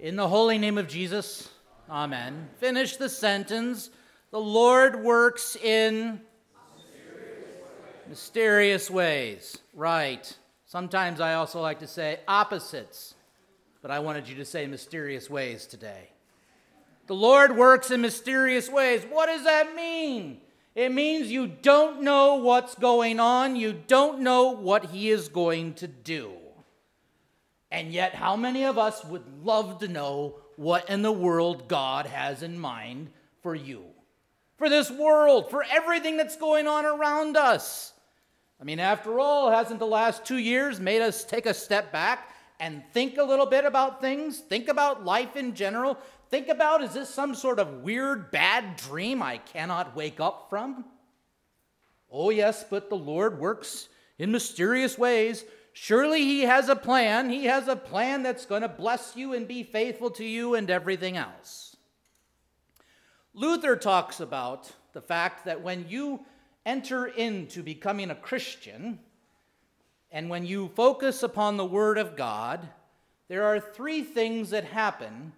In the holy name of Jesus, amen. Finish the sentence. The Lord works in mysterious ways. Right. Sometimes I also like to say opposites, but I wanted you to say mysterious ways today. The Lord works in mysterious ways. What does that mean? It means you don't know what's going on, you don't know what He is going to do. And yet, how many of us would love to know what in the world God has in mind for you? For this world, for everything that's going on around us. I mean, after all, hasn't the last two years made us take a step back and think a little bit about things? Think about life in general? Think about is this some sort of weird, bad dream I cannot wake up from? Oh, yes, but the Lord works in mysterious ways Surely He has a plan. He has a plan that's going to bless you and be faithful to you and everything else. Luther talks about the fact that when you enter into becoming a Christian and when you focus upon the Word of God, there are three things that happen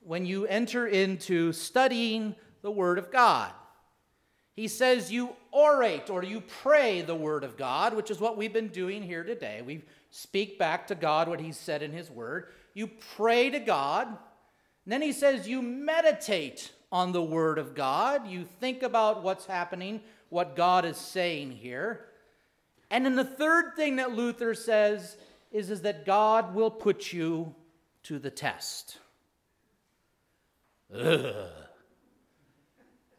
when you enter into studying the Word of God. He says you orate or you pray the word of God, which is what we've been doing here today. We speak back to God what he said in his word. You pray to God. And then he says you meditate on the word of God. You think about what's happening, what God is saying here. And then the third thing that Luther says is, is that God will put you to the test. Ugh.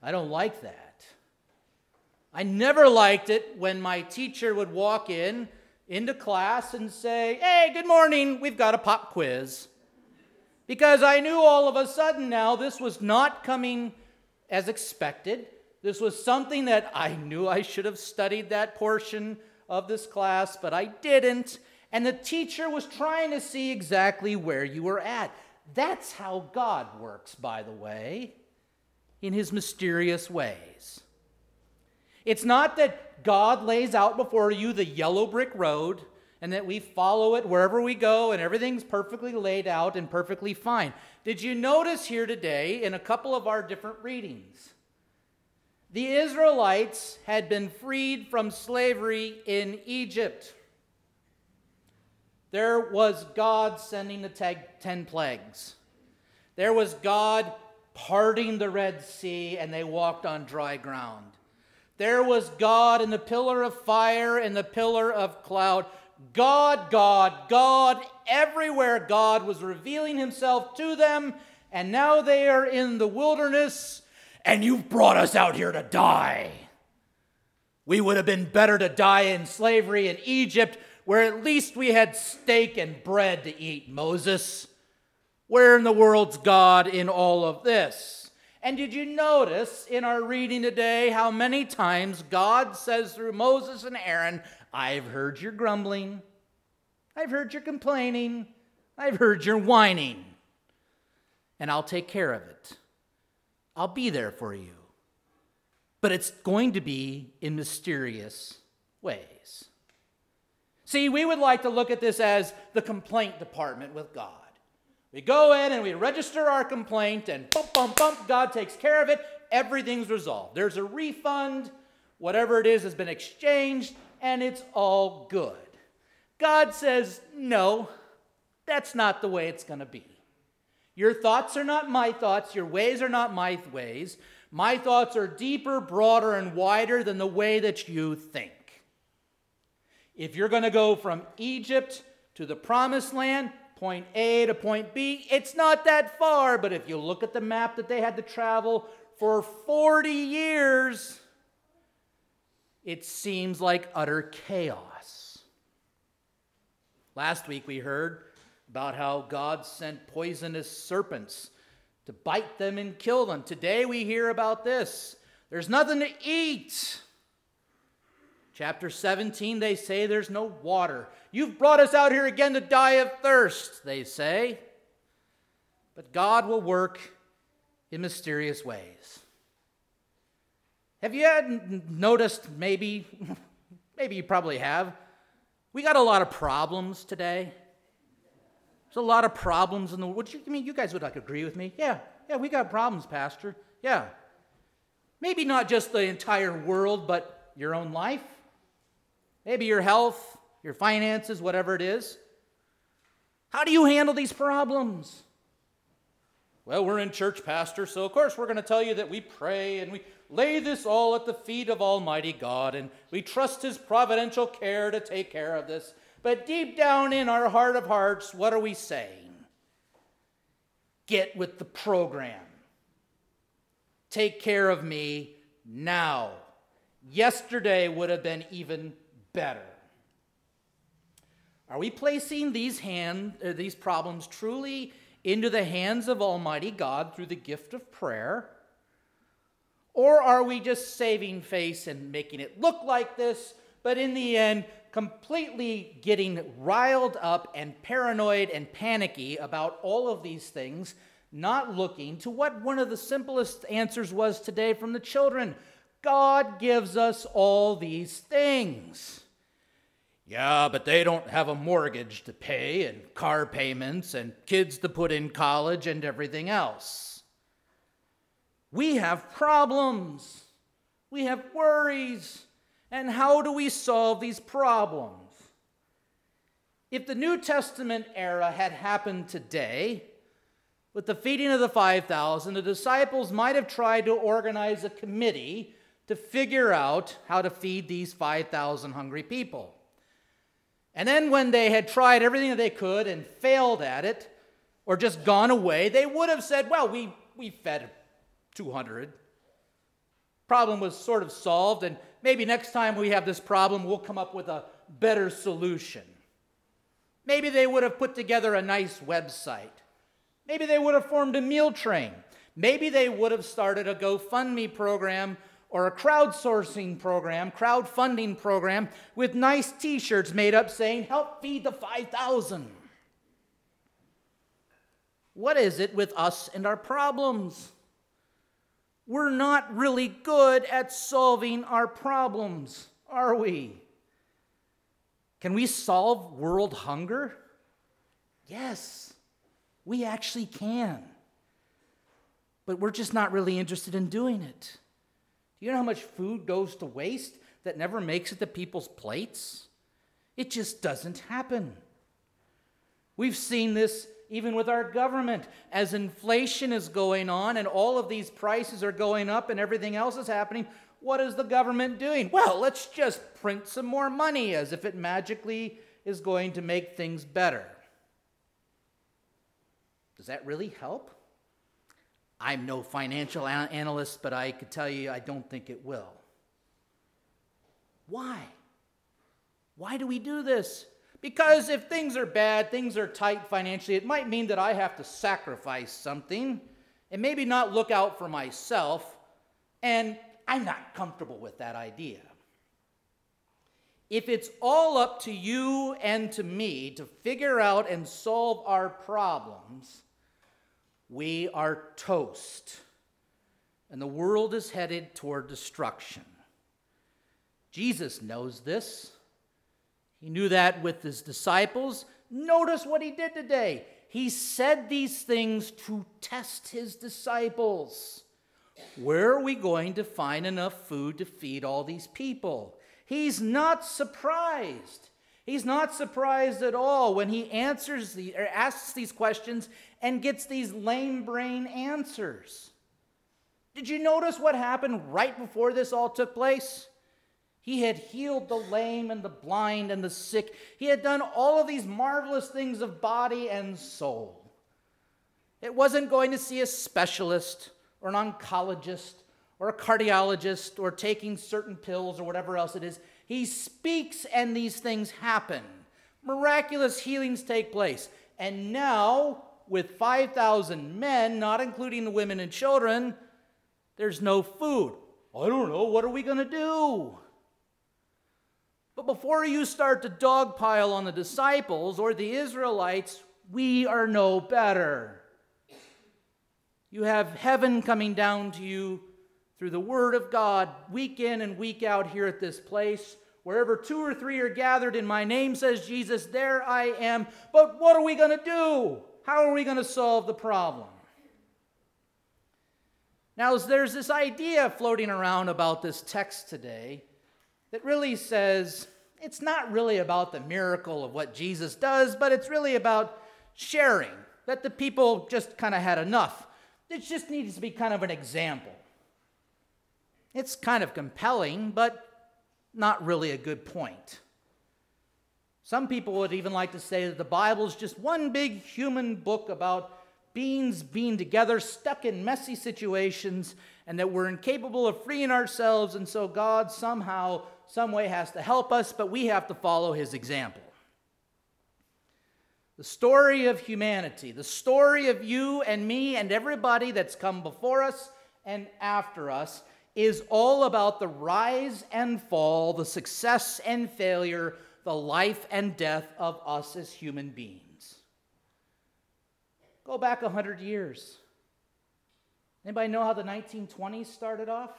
I don't like that. I never liked it when my teacher would walk in into class and say, Hey, good morning, we've got a pop quiz. Because I knew all of a sudden now this was not coming as expected. This was something that I knew I should have studied that portion of this class, but I didn't. And the teacher was trying to see exactly where you were at. That's how God works, by the way, in his mysterious ways. It's not that God lays out before you the yellow brick road and that we follow it wherever we go and everything's perfectly laid out and perfectly fine. Did you notice here today in a couple of our different readings? The Israelites had been freed from slavery in Egypt. There was God sending the ten plagues. There was God parting the Red Sea, and they walked on dry ground. There was God in the pillar of fire and the pillar of cloud. God, God, God, everywhere God was revealing himself to them, and now they are in the wilderness, and you've brought us out here to die. We would have been better to die in slavery in Egypt, where at least we had steak and bread to eat, Moses. Where in the world's God in all of this? And did you notice in our reading today how many times God says through Moses and Aaron, I've heard your grumbling, I've heard your complaining, I've heard your whining, and I'll take care of it. I'll be there for you. But it's going to be in mysterious ways. See, we would like to look at this as the complaint department with God. We go in and we register our complaint, and bump, bump, bump, God takes care of it. Everything's resolved. There's a refund, whatever it is has been exchanged, and it's all good. God says, No, that's not the way it's going to be. Your thoughts are not my thoughts, your ways are not my ways. My thoughts are deeper, broader, and wider than the way that you think. If you're going to go from Egypt to the promised land, point A to point B. It's not that far, but if you look at the map that they had to travel for 40 years, it seems like utter chaos. Last week we heard about how God sent poisonous serpents to bite them and kill them. Today we hear about this. There's nothing to eat. Chapter 17, they say there's no water. You've brought us out here again to die of thirst, they say. But God will work in mysterious ways. Have you had noticed, maybe, maybe you probably have, we got a lot of problems today. There's a lot of problems in the world. I mean, you guys would like agree with me. Yeah, yeah, we got problems, Pastor. Yeah. Maybe not just the entire world, but your own life. Maybe your health, your finances, whatever it is. How do you handle these problems? Well, we're in church, Pastor, so of course we're going to tell you that we pray and we lay this all at the feet of Almighty God and we trust His providential care to take care of this. But deep down in our heart of hearts, what are we saying? Get with the program. Take care of me now. Yesterday would have been even better. Are we placing these, hand, uh, these problems truly into the hands of Almighty God through the gift of prayer? Or are we just saving face and making it look like this, but in the end, completely getting riled up and paranoid and panicky about all of these things, not looking to what one of the simplest answers was today from the children God gives us all these things. Yeah, but they don't have a mortgage to pay and car payments and kids to put in college and everything else. We have problems. We have worries. And how do we solve these problems? If the New Testament era had happened today, with the feeding of the 5,000, the disciples might have tried to organize a committee to figure out how to feed these 5,000 hungry people. And then, when they had tried everything that they could and failed at it, or just gone away, they would have said, Well, we, we fed 200. Problem was sort of solved, and maybe next time we have this problem, we'll come up with a better solution. Maybe they would have put together a nice website. Maybe they would have formed a meal train. Maybe they would have started a GoFundMe program or a crowdsourcing program, crowdfunding program with nice t shirts made up saying, Help feed the 5,000. What is it with us and our problems? We're not really good at solving our problems, are we? Can we solve world hunger? Yes, we actually can. But we're just not really interested in doing it. Do you know how much food goes to waste that never makes it to people's plates? It just doesn't happen. We've seen this even with our government. As inflation is going on and all of these prices are going up and everything else is happening, what is the government doing? Well, let's just print some more money as if it magically is going to make things better. Does that really help? I'm no financial analyst, but I could tell you I don't think it will. Why? Why do we do this? Because if things are bad, things are tight financially, it might mean that I have to sacrifice something and maybe not look out for myself, and I'm not comfortable with that idea. If it's all up to you and to me to figure out and solve our problems, we are toast, and the world is headed toward destruction. Jesus knows this. He knew that with his disciples. Notice what he did today. He said these things to test his disciples. Where are we going to find enough food to feed all these people? He's not surprised. He's not surprised at all when he answers the, or asks these questions and gets these lame brain answers. Did you notice what happened right before this all took place? He had healed the lame and the blind and the sick. He had done all of these marvelous things of body and soul. It wasn't going to see a specialist or an oncologist or a cardiologist or taking certain pills or whatever else it is. He speaks and these things happen. Miraculous healings take place. And now with 5,000 men, not including the women and children, there's no food. I don't know, what are we going to do? But before you start to dogpile on the disciples or the Israelites, we are no better. You have heaven coming down to you through the Word of God week in and week out here at this place. Wherever two or three are gathered in my name, says Jesus, there I am. But what are we going to do? How are we going to solve the problem? Now, there's this idea floating around about this text today that really says it's not really about the miracle of what Jesus does, but it's really about sharing, that the people just kind of had enough. It just needs to be kind of an example. It's kind of compelling, but not really a good point. Some people would even like to say that the Bible is just one big human book about beings being together, stuck in messy situations, and that we're incapable of freeing ourselves, and so God somehow, some way has to help us, but we have to follow his example. The story of humanity, the story of you and me and everybody that's come before us and after us, is all about the rise and fall, the success and failure, the life and death of us as human beings. Go back 100 years. Anybody know how the 1920s started off?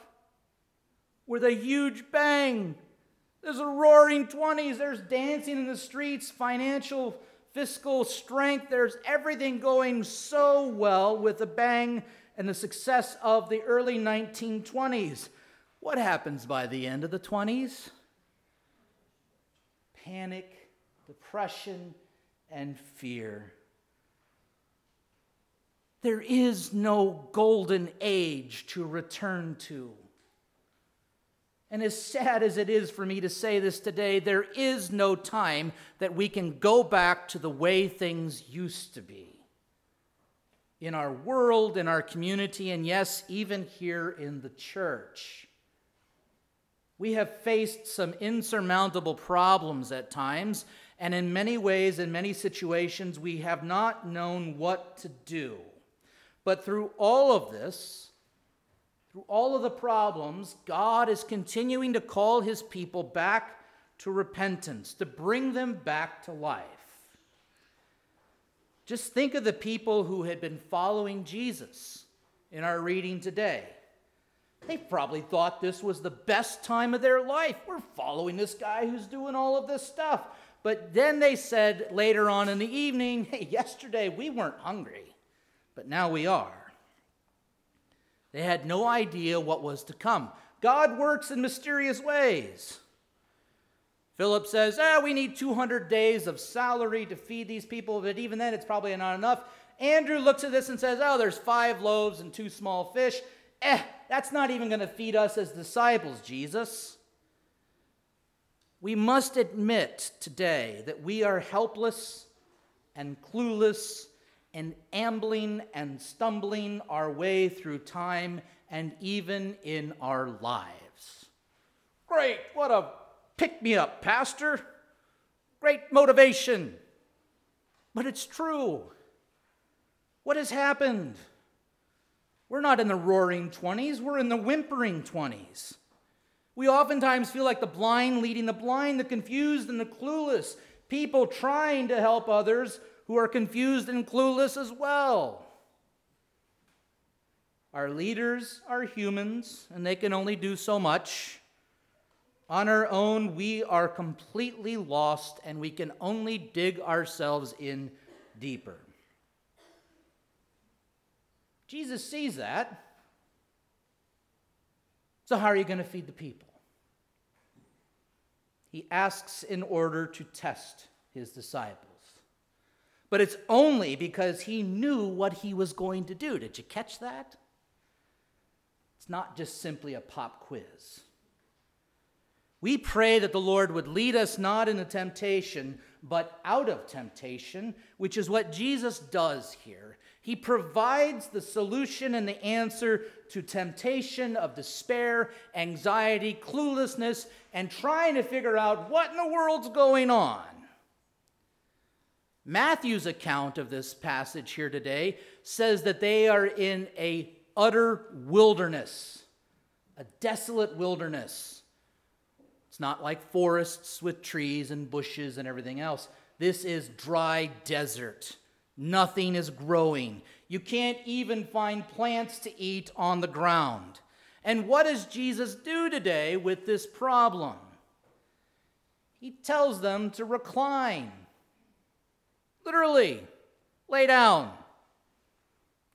With a huge bang. There's a roaring 20s. There's dancing in the streets, financial, fiscal strength. There's everything going so well with a bang and the success of the early 1920s. What happens by the end of the 20s? Panic, depression, and fear. There is no golden age to return to. And as sad as it is for me to say this today, there is no time that we can go back to the way things used to be in our world, in our community, and yes, even here in the church. We have faced some insurmountable problems at times, and in many ways, in many situations, we have not known what to do. But through all of this, through all of the problems, God is continuing to call his people back to repentance, to bring them back to life. Just think of the people who had been following Jesus in our reading today. They probably thought this was the best time of their life. We're following this guy who's doing all of this stuff. But then they said later on in the evening, hey, yesterday we weren't hungry, but now we are. They had no idea what was to come. God works in mysterious ways. Philip says, ah, we need 200 days of salary to feed these people, but even then it's probably not enough. Andrew looks at this and says, oh, there's five loaves and two small fish. Eh, that's not even going to feed us as disciples, Jesus. We must admit today that we are helpless and clueless and ambling and stumbling our way through time and even in our lives. Great, what a pick me up, Pastor. Great motivation. But it's true. What has happened? We're not in the roaring 20s, we're in the whimpering 20s. We oftentimes feel like the blind leading the blind, the confused and the clueless, people trying to help others who are confused and clueless as well. Our leaders are humans, and they can only do so much. On our own, we are completely lost and we can only dig ourselves in deeper. Jesus sees that. So, how are you going to feed the people? He asks in order to test his disciples. But it's only because he knew what he was going to do. Did you catch that? It's not just simply a pop quiz. We pray that the Lord would lead us not into temptation, but out of temptation, which is what Jesus does here. He provides the solution and the answer to temptation of despair, anxiety, cluelessness, and trying to figure out what in the world's going on. Matthew's account of this passage here today says that they are in a utter wilderness, a desolate wilderness. It's not like forests with trees and bushes and everything else. This is dry desert. Nothing is growing. You can't even find plants to eat on the ground. And what does Jesus do today with this problem? he tells them to recline. Literally, lay down.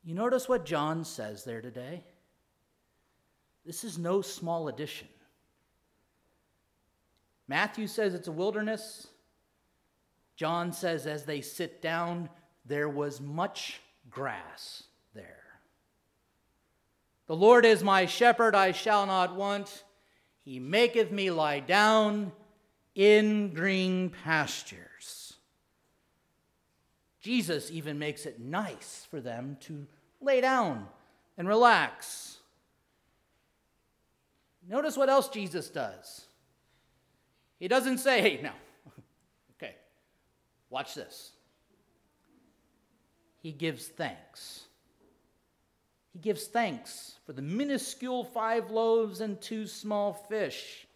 You notice what John says there today? This is no small addition. Matthew says it's a wilderness. John says as they sit down, there was much grass there. The Lord is my shepherd, I shall not want. He maketh me lie down in green pastures. Jesus even makes it nice for them to lay down and relax. Notice what else Jesus does. He doesn't say, hey, now, okay, watch this. He gives thanks. He gives thanks for the minuscule five loaves and two small fish.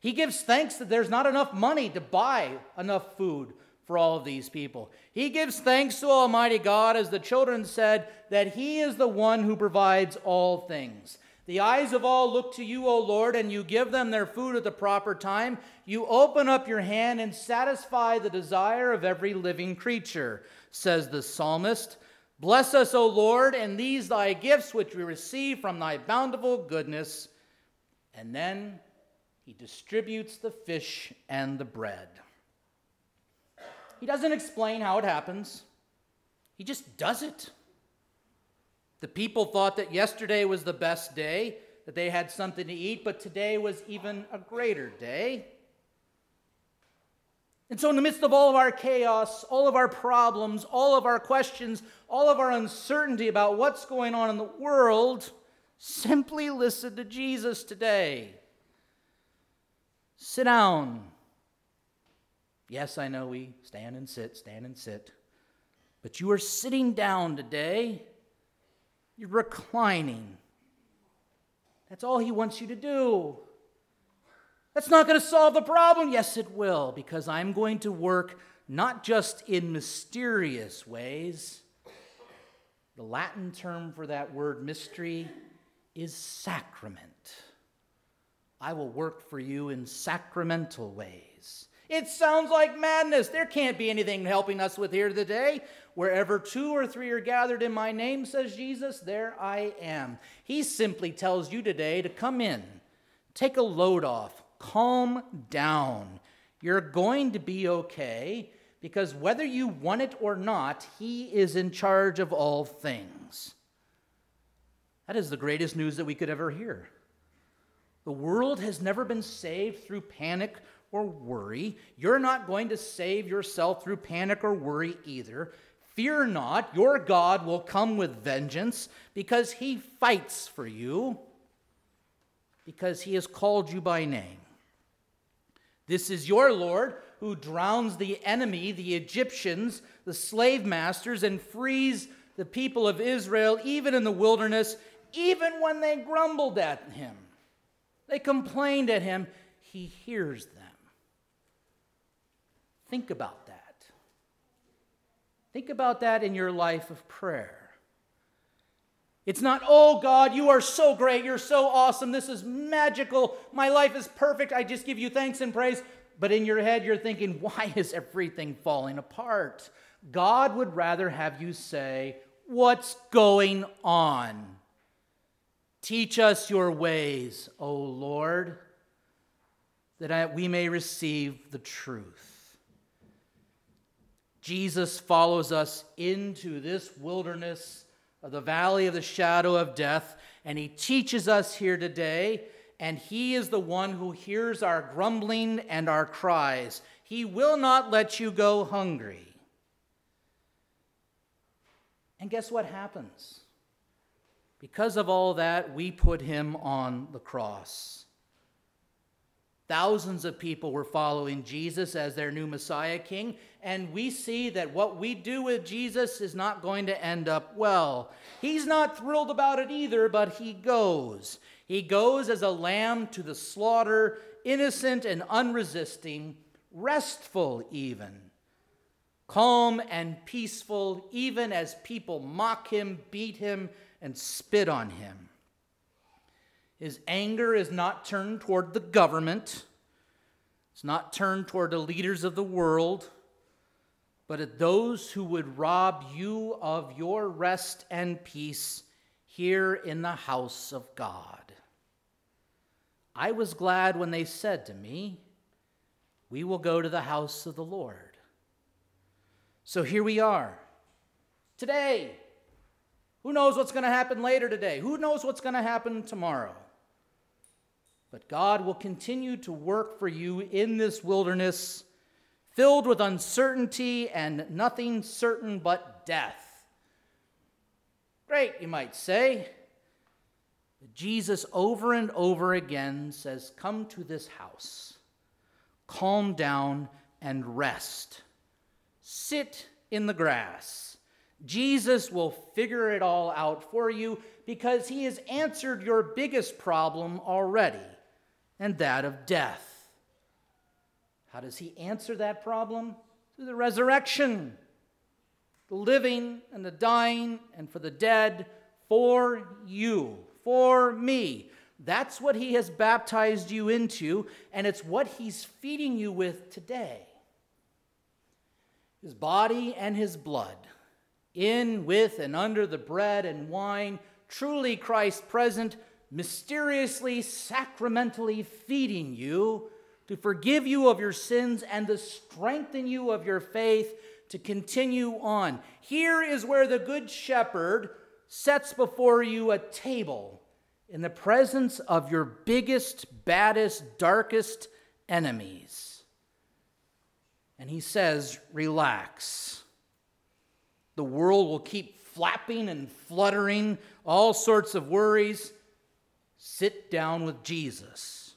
He gives thanks that there's not enough money to buy enough food for all of these people. He gives thanks to Almighty God, as the children said, that He is the one who provides all things. The eyes of all look to you, O Lord, and you give them their food at the proper time. You open up your hand and satisfy the desire of every living creature, says the psalmist. Bless us, O Lord, and these thy gifts which we receive from thy bountiful goodness. And then he distributes the fish and the bread. He doesn't explain how it happens, he just does it. The people thought that yesterday was the best day, that they had something to eat, but today was even a greater day. And so, in the midst of all of our chaos, all of our problems, all of our questions, all of our uncertainty about what's going on in the world, simply listen to Jesus today. Sit down. Yes, I know we stand and sit, stand and sit. But you are sitting down today. You're reclining. That's all he wants you to do. That's not going to solve the problem. Yes, it will, because I'm going to work not just in mysterious ways. The Latin term for that word mystery is sacrament. I will work for you in sacramental ways. It sounds like madness. There can't be anything helping us with here today. Wherever two or three are gathered in my name, says Jesus, there I am. He simply tells you today to come in, take a load off, calm down. You're going to be okay because whether you want it or not, He is in charge of all things. That is the greatest news that we could ever hear. The world has never been saved through panic or worry. You're not going to save yourself through panic or worry either. Fear not, your God will come with vengeance because he fights for you, because he has called you by name. This is your Lord who drowns the enemy, the Egyptians, the slave masters, and frees the people of Israel, even in the wilderness, even when they grumbled at him. They complained at him. He hears them. Think about that. Think about that in your life of prayer. It's not, oh God, you are so great, you're so awesome, this is magical, my life is perfect, I just give you thanks and praise. But in your head, you're thinking, why is everything falling apart? God would rather have you say, What's going on? Teach us your ways, O Lord, that we may receive the truth. Jesus follows us into this wilderness of the valley of the shadow of death, and he teaches us here today, and he is the one who hears our grumbling and our cries. He will not let you go hungry. And guess what happens? Because of all that, we put him on the cross. Thousands of people were following Jesus as their new Messiah King, and we see that what we do with Jesus is not going to end up well. He's not thrilled about it either, but he goes. He goes as a lamb to the slaughter, innocent and unresisting, restful even, calm and peaceful, even as people mock him, beat him, and spit on him. His anger is not turned toward the government. It's not turned toward the leaders of the world, but at those who would rob you of your rest and peace here in the house of God. I was glad when they said to me, We will go to the house of the Lord. So here we are. Today, who knows what's going to happen later today? Who knows what's going to happen tomorrow? But God will continue to work for you in this wilderness filled with uncertainty and nothing certain but death. Great, you might say. But Jesus, over and over again, says, Come to this house, calm down and rest. Sit in the grass. Jesus will figure it all out for you because he has answered your biggest problem already, and that of death. How does he answer that problem? Through the resurrection. The living and the dying and for the dead for you, for me. That's what he has baptized you into, and it's what he's feeding you with today. His body and his blood, in, with, and under the bread and wine, truly Christ present, mysteriously, sacramentally feeding you to forgive you of your sins and to strengthen you of your faith to continue on. Here is where the Good Shepherd sets before you a table in the presence of your biggest, baddest, darkest enemies. And he says, Relax. The world will keep flapping and fluttering, all sorts of worries. Sit down with Jesus.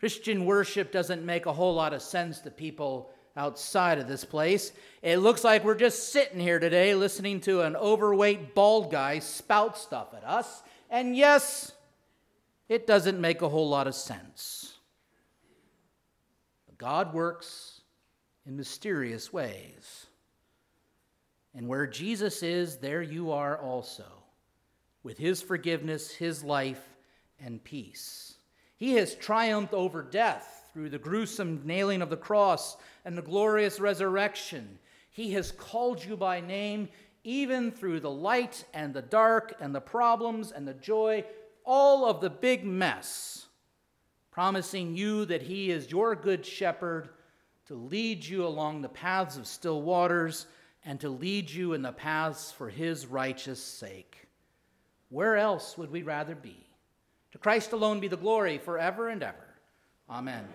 Christian worship doesn't make a whole lot of sense to people outside of this place. It looks like we're just sitting here today listening to an overweight bald guy spout stuff at us. And yes, it doesn't make a whole lot of sense. But God works in mysterious ways. And where Jesus is, there you are also, with his forgiveness, his life, and peace. He has triumphed over death through the gruesome nailing of the cross and the glorious resurrection. He has called you by name, even through the light and the dark and the problems and the joy, all of the big mess, promising you that He is your good shepherd to lead you along the paths of still waters and to lead you in the paths for His righteous sake. Where else would we rather be? To Christ alone be the glory forever and ever. Amen.